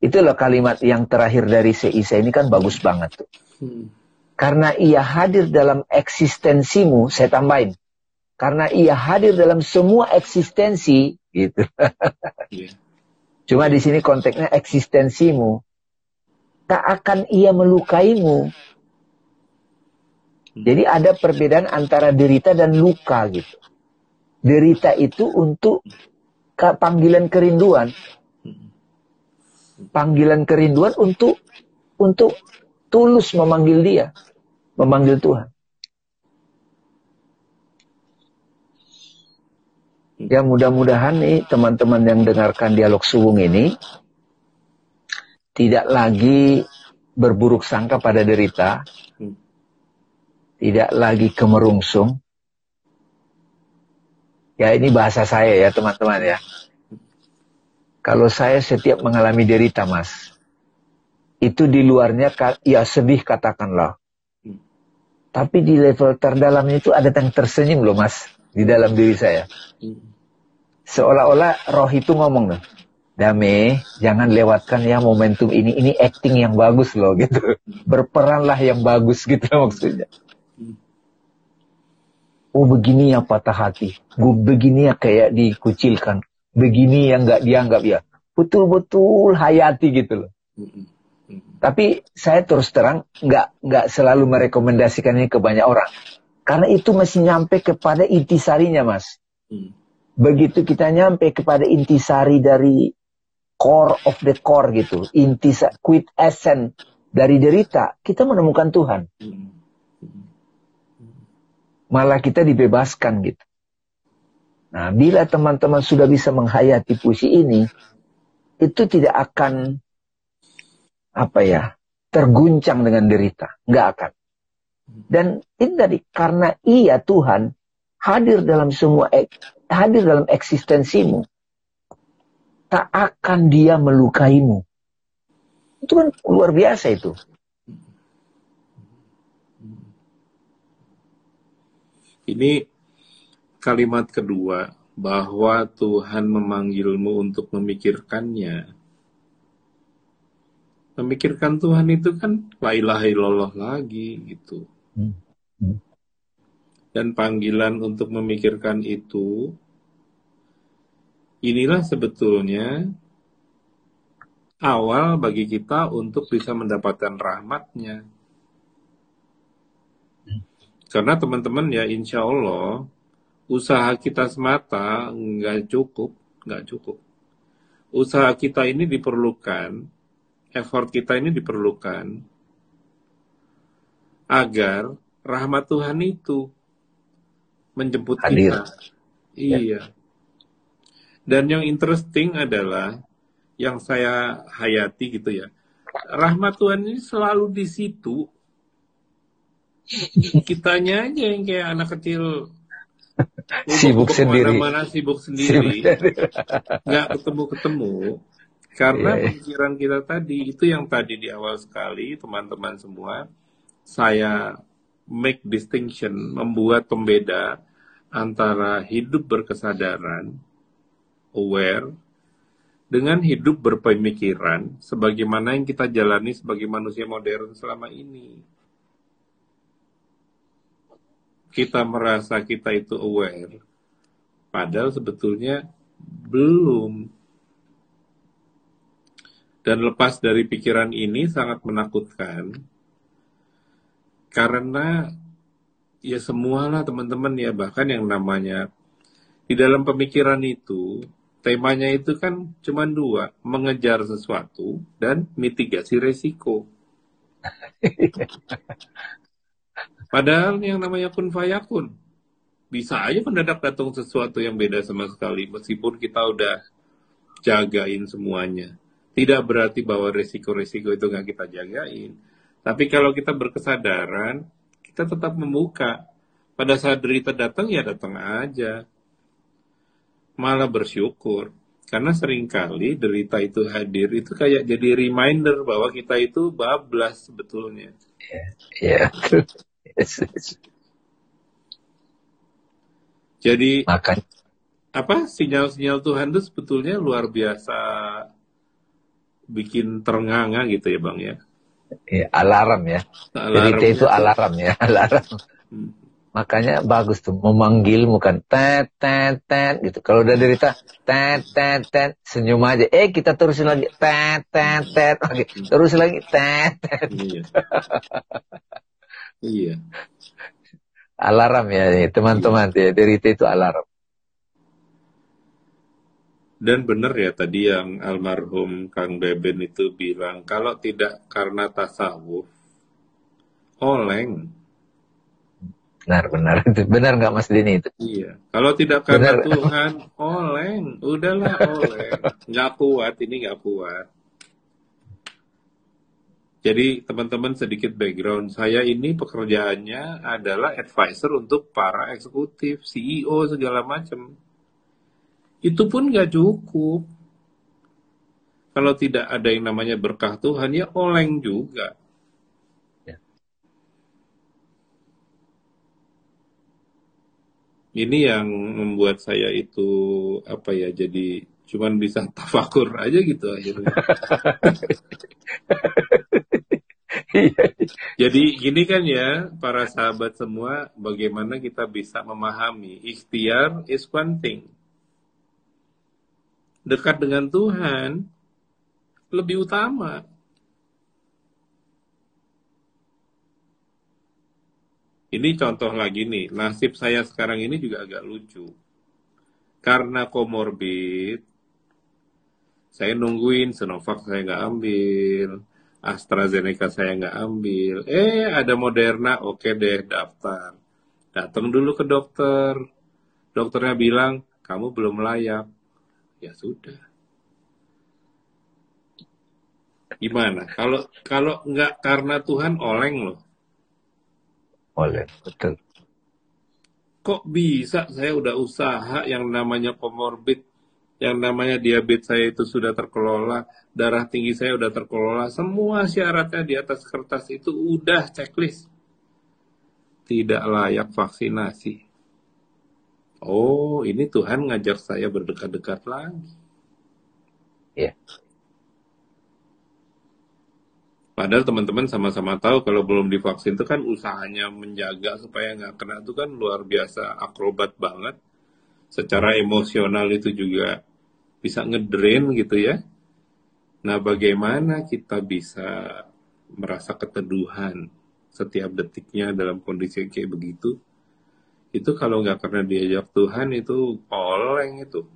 Itulah kalimat yang terakhir dari Seisa ini kan bagus banget tuh. Hmm. Karena ia hadir dalam eksistensimu, saya tambahin. Karena ia hadir dalam semua eksistensi, gitu. yeah. Cuma di sini konteksnya eksistensimu. Tak akan ia melukaimu jadi ada perbedaan antara derita dan luka gitu. Derita itu untuk panggilan kerinduan. Panggilan kerinduan untuk untuk tulus memanggil dia, memanggil Tuhan. Ya mudah-mudahan nih teman-teman yang dengarkan dialog suwung ini tidak lagi berburuk sangka pada derita, tidak lagi kemerungsung. Ya ini bahasa saya ya teman-teman ya. Kalau saya setiap mengalami derita mas, itu di luarnya ya sedih katakanlah. Tapi di level terdalamnya itu ada yang tersenyum loh mas, di dalam diri saya. Seolah-olah roh itu ngomong loh, Dame, jangan lewatkan ya momentum ini, ini acting yang bagus loh gitu. Berperanlah yang bagus gitu maksudnya. Oh begini yang patah hati. Gue begini ya kayak dikucilkan. Begini yang nggak dianggap ya. Betul-betul hayati gitu loh. Tapi saya terus terang nggak nggak selalu merekomendasikan ini ke banyak orang. Karena itu masih nyampe kepada intisarinya mas. Mm. Begitu kita nyampe kepada intisari dari core of the core gitu. Intisari, quit essence dari derita, kita menemukan Tuhan. Hmm. Malah kita dibebaskan gitu. Nah, bila teman-teman sudah bisa menghayati puisi ini, itu tidak akan apa ya terguncang dengan derita, nggak akan. Dan ini tadi karena ia Tuhan hadir dalam semua hadir dalam eksistensimu, tak akan dia melukaimu. Itu kan luar biasa itu. Ini kalimat kedua bahwa Tuhan memanggilmu untuk memikirkannya. Memikirkan Tuhan itu kan la ilaha illallah lagi gitu. Dan panggilan untuk memikirkan itu inilah sebetulnya awal bagi kita untuk bisa mendapatkan rahmatnya. Karena teman-teman ya insya Allah usaha kita semata nggak cukup, nggak cukup. Usaha kita ini diperlukan, effort kita ini diperlukan agar rahmat Tuhan itu menjemput Hadir. kita. Ya. Iya. Dan yang interesting adalah yang saya hayati gitu ya. Rahmat Tuhan ini selalu di situ. Kitanya aja yang kayak anak kecil sibuk sendiri. Mana sibuk sendiri. Nggak ketemu-ketemu. Karena yeah, yeah. pikiran kita tadi, itu yang tadi di awal sekali, teman-teman semua, saya make distinction, membuat pembeda antara hidup berkesadaran, aware, dengan hidup berpemikiran sebagaimana yang kita jalani sebagai manusia modern selama ini. Kita merasa kita itu aware, padahal sebetulnya belum. Dan lepas dari pikiran ini sangat menakutkan, karena ya semualah teman-teman ya, bahkan yang namanya di dalam pemikiran itu temanya itu kan cuma dua, mengejar sesuatu dan mitigasi resiko. Padahal yang namanya kun fayakun, bisa aja mendadak datang sesuatu yang beda sama sekali, meskipun kita udah jagain semuanya. Tidak berarti bahwa resiko-resiko itu nggak kita jagain. Tapi kalau kita berkesadaran, kita tetap membuka. Pada saat derita datang, ya datang aja malah bersyukur. Karena sering kali derita itu hadir, itu kayak jadi reminder bahwa kita itu bablas sebetulnya. Ya, yeah. Jadi Makan. apa sinyal-sinyal Tuhan itu sebetulnya luar biasa bikin ternganga gitu ya bang ya. Ya alarm ya. Alarm Jadi itu alarm ya, alarm. Hmm. Makanya bagus tuh memanggilmu kan tet tet tet gitu. Kalau udah derita tet tet tet senyum aja. Eh kita terusin lagi tet tet tet oke terus lagi tet tet. Iya. iya. Alarm ya teman-teman iya. ya derita itu alarm. Dan benar ya tadi yang almarhum Kang Beben itu bilang kalau tidak karena tasawuf oleng Benar, benar. Benar nggak Mas Dini itu? Iya. Kalau tidak karena benar. Tuhan, oleng. Udahlah oleng. Nggak kuat, ini nggak kuat. Jadi teman-teman sedikit background. Saya ini pekerjaannya adalah advisor untuk para eksekutif, CEO segala macam. Itu pun nggak cukup. Kalau tidak ada yang namanya berkah Tuhan, ya oleng juga. ini yang membuat saya itu apa ya jadi cuman bisa tafakur aja gitu akhirnya. Jadi gini kan ya para sahabat semua bagaimana kita bisa memahami ikhtiar is one thing. Dekat dengan Tuhan lebih utama. Ini contoh lagi nih, nasib saya sekarang ini juga agak lucu. Karena komorbid, saya nungguin Sinovac saya nggak ambil, AstraZeneca saya nggak ambil. Eh, ada Moderna, oke deh daftar. Datang dulu ke dokter. Dokternya bilang, kamu belum layak. Ya sudah. Gimana? Kalau kalau nggak karena Tuhan oleng loh. Oleh, betul. Kok bisa saya udah usaha yang namanya komorbid yang namanya diabetes saya itu sudah terkelola, darah tinggi saya sudah terkelola, semua syaratnya di atas kertas itu udah checklist. Tidak layak vaksinasi. Oh, ini Tuhan ngajak saya berdekat-dekat lagi. Ya. Padahal teman-teman sama-sama tahu kalau belum divaksin itu kan usahanya menjaga supaya nggak kena itu kan luar biasa akrobat banget. Secara emosional itu juga bisa ngedrain gitu ya. Nah, bagaimana kita bisa merasa keteduhan setiap detiknya dalam kondisi kayak begitu? Itu kalau nggak karena diajak Tuhan itu oleng itu.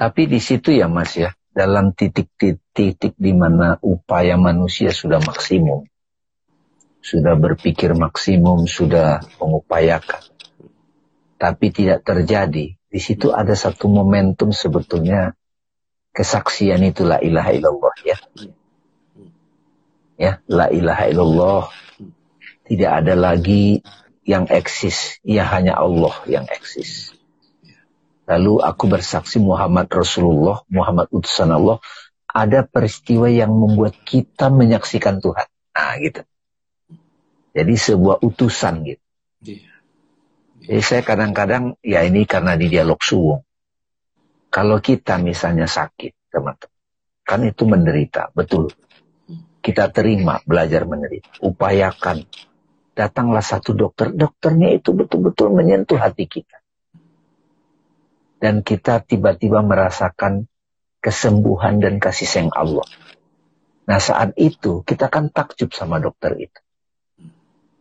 Tapi di situ ya Mas ya, dalam titik-titik di mana upaya manusia sudah maksimum, sudah berpikir maksimum, sudah mengupayakan. Tapi tidak terjadi. Di situ ada satu momentum sebetulnya kesaksian itu la ilaha illallah ya. Ya, la ilaha illallah. Tidak ada lagi yang eksis, ia hanya Allah yang eksis. Lalu aku bersaksi Muhammad Rasulullah, Muhammad utusan Allah, ada peristiwa yang membuat kita menyaksikan Tuhan. Nah, gitu. Jadi sebuah utusan gitu. Yeah. Jadi saya kadang-kadang ya ini karena di dialog suwung. Kalau kita misalnya sakit, teman-teman, kan itu menderita, betul. Kita terima belajar menderita, upayakan. Datanglah satu dokter, dokternya itu betul-betul menyentuh hati kita. Dan kita tiba-tiba merasakan kesembuhan dan kasih sayang Allah. Nah saat itu kita kan takjub sama dokter itu.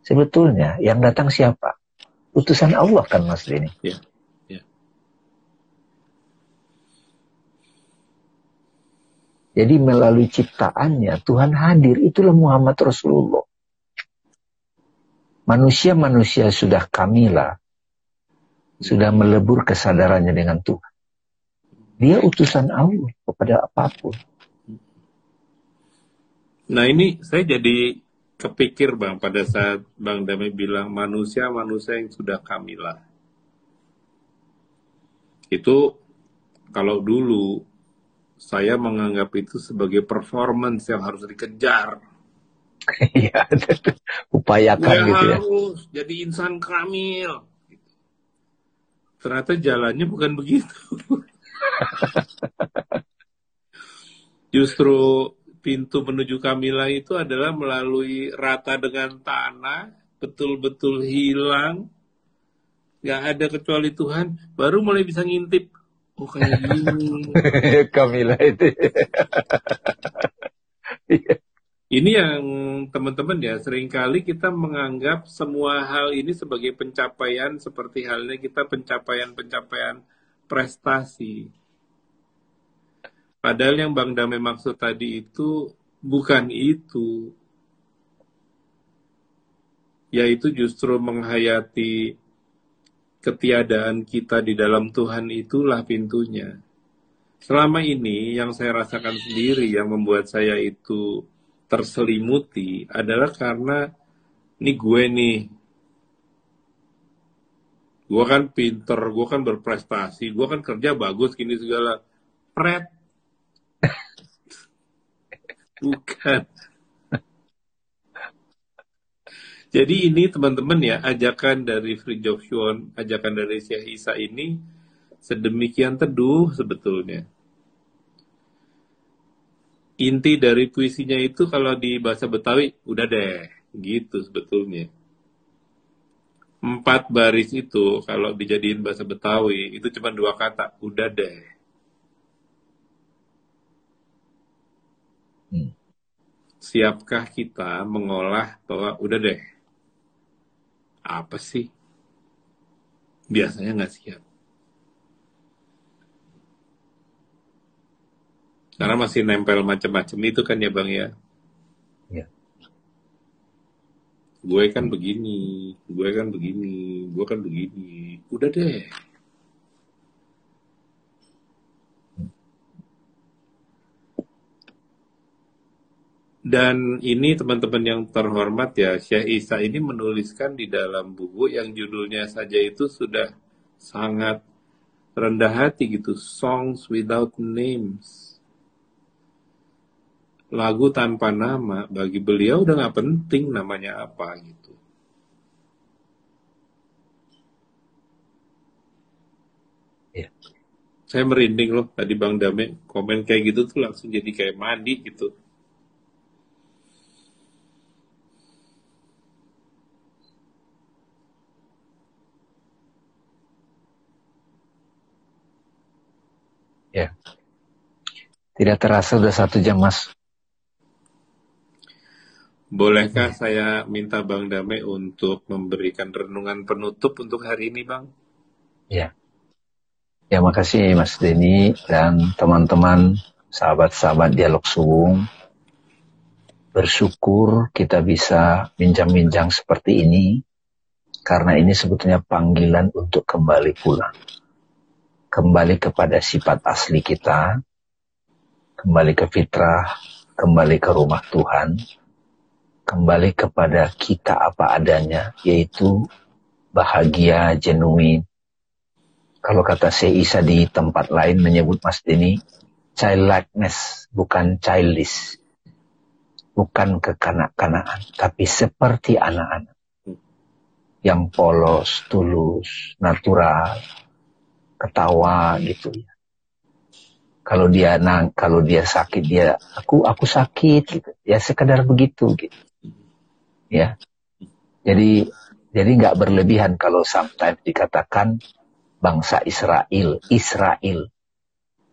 Sebetulnya yang datang siapa? Utusan Allah kan Mas Denny. Ya. Jadi melalui ciptaannya Tuhan hadir itulah Muhammad Rasulullah. Manusia-manusia sudah kamilah, sudah melebur kesadarannya dengan Tuhan. Dia utusan Allah kepada apa pun. Nah ini saya jadi kepikir bang pada saat bang Dami bilang manusia manusia yang sudah kamilah itu kalau dulu saya menganggap itu sebagai performance yang harus dikejar. Iya, upayakan ya, gitu ya. harus jadi insan kamil. Ternyata jalannya bukan begitu. Justru pintu menuju Kamila itu adalah melalui rata dengan tanah, betul-betul hilang, nggak ada kecuali Tuhan, baru mulai bisa ngintip. Oh kayak gini. Kamila itu. ini yang teman-teman ya, sering kali kita menganggap semua hal ini sebagai pencapaian seperti halnya kita pencapaian-pencapaian prestasi. Padahal yang Bang Dame maksud tadi itu bukan itu. Yaitu justru menghayati ketiadaan kita di dalam Tuhan itulah pintunya. Selama ini yang saya rasakan sendiri yang membuat saya itu terselimuti adalah karena ini gue nih gue kan pinter, gue kan berprestasi, gue kan kerja bagus gini segala. Pret, Bukan. Jadi ini teman-teman ya, ajakan dari Free Joshua, ajakan dari Syekh Isa ini sedemikian teduh sebetulnya. Inti dari puisinya itu kalau di bahasa Betawi, udah deh, gitu sebetulnya. Empat baris itu kalau dijadiin bahasa Betawi, itu cuma dua kata, udah deh. Hmm. Siapkah kita mengolah bahwa udah deh, apa sih? Biasanya nggak siap. Karena masih nempel macam-macam itu kan ya bang ya? Ya gue kan begini gue kan begini gue kan begini. Udah deh. Dan ini teman-teman yang terhormat ya, Syekh Isa ini menuliskan di dalam buku yang judulnya saja itu sudah sangat rendah hati gitu, Songs Without Names. Lagu tanpa nama, bagi beliau udah nggak penting namanya apa gitu. Ya. Saya merinding loh tadi Bang Dame komen kayak gitu tuh langsung jadi kayak mandi gitu. Ya. Tidak terasa sudah satu jam, Mas. Bolehkah saya minta Bang Dame untuk memberikan renungan penutup untuk hari ini, Bang? Ya. Ya, makasih Mas Denny dan teman-teman sahabat-sahabat Dialog Suwung. Bersyukur kita bisa bincang-bincang seperti ini karena ini sebetulnya panggilan untuk kembali pulang. Kembali kepada sifat asli kita, kembali ke fitrah, kembali ke rumah Tuhan, kembali kepada kita apa adanya, yaitu bahagia, genuine. Kalau kata Syekh Isa di tempat lain menyebut Mas Denny, childlikeness, bukan childish. Bukan kekanak-kanakan, tapi seperti anak-anak. Yang polos, tulus, natural, ketawa gitu ya. Kalau dia nang, kalau dia sakit dia aku aku sakit gitu. Ya sekedar begitu gitu ya. Jadi jadi nggak berlebihan kalau sometimes dikatakan bangsa Israel, Israel,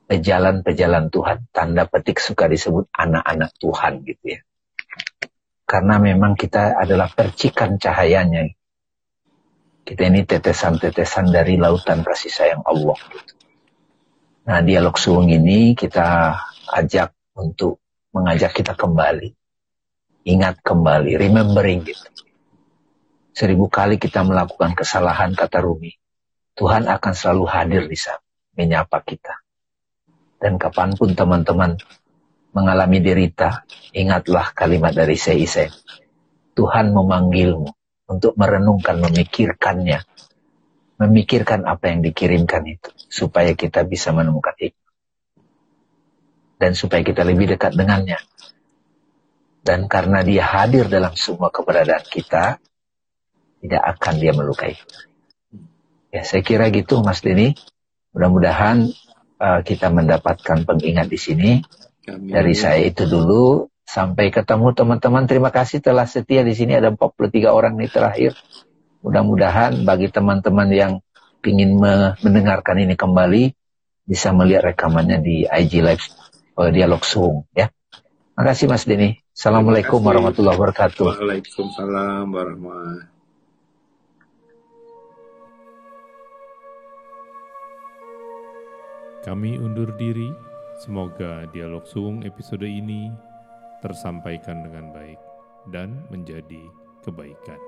pejalan-pejalan Tuhan, tanda petik suka disebut anak-anak Tuhan gitu ya. Karena memang kita adalah percikan cahayanya. Kita ini tetesan-tetesan dari lautan kasih sayang Allah. Nah dialog suwung ini kita ajak untuk mengajak kita kembali ingat kembali, remembering gitu. Seribu kali kita melakukan kesalahan, kata Rumi, Tuhan akan selalu hadir di sana, menyapa kita. Dan kapan pun teman-teman mengalami derita, ingatlah kalimat dari Seisen. Tuhan memanggilmu untuk merenungkan, memikirkannya. Memikirkan apa yang dikirimkan itu. Supaya kita bisa menemukan hikmah. Dan supaya kita lebih dekat dengannya dan karena dia hadir dalam semua keberadaan kita, tidak akan dia melukai. Ya, saya kira gitu Mas Dini. Mudah-mudahan uh, kita mendapatkan pengingat di sini. Amin. Dari saya itu dulu. Sampai ketemu teman-teman. Terima kasih telah setia di sini. Ada 43 orang nih terakhir. Mudah-mudahan bagi teman-teman yang ingin me mendengarkan ini kembali, bisa melihat rekamannya di IG Live uh, Dialog Zoom. Ya. Terima kasih Mas Dini. Assalamualaikum warahmatullahi wabarakatuh. Waalaikumsalam warahmatullahi Kami undur diri. Semoga dialog suung episode ini tersampaikan dengan baik dan menjadi kebaikan.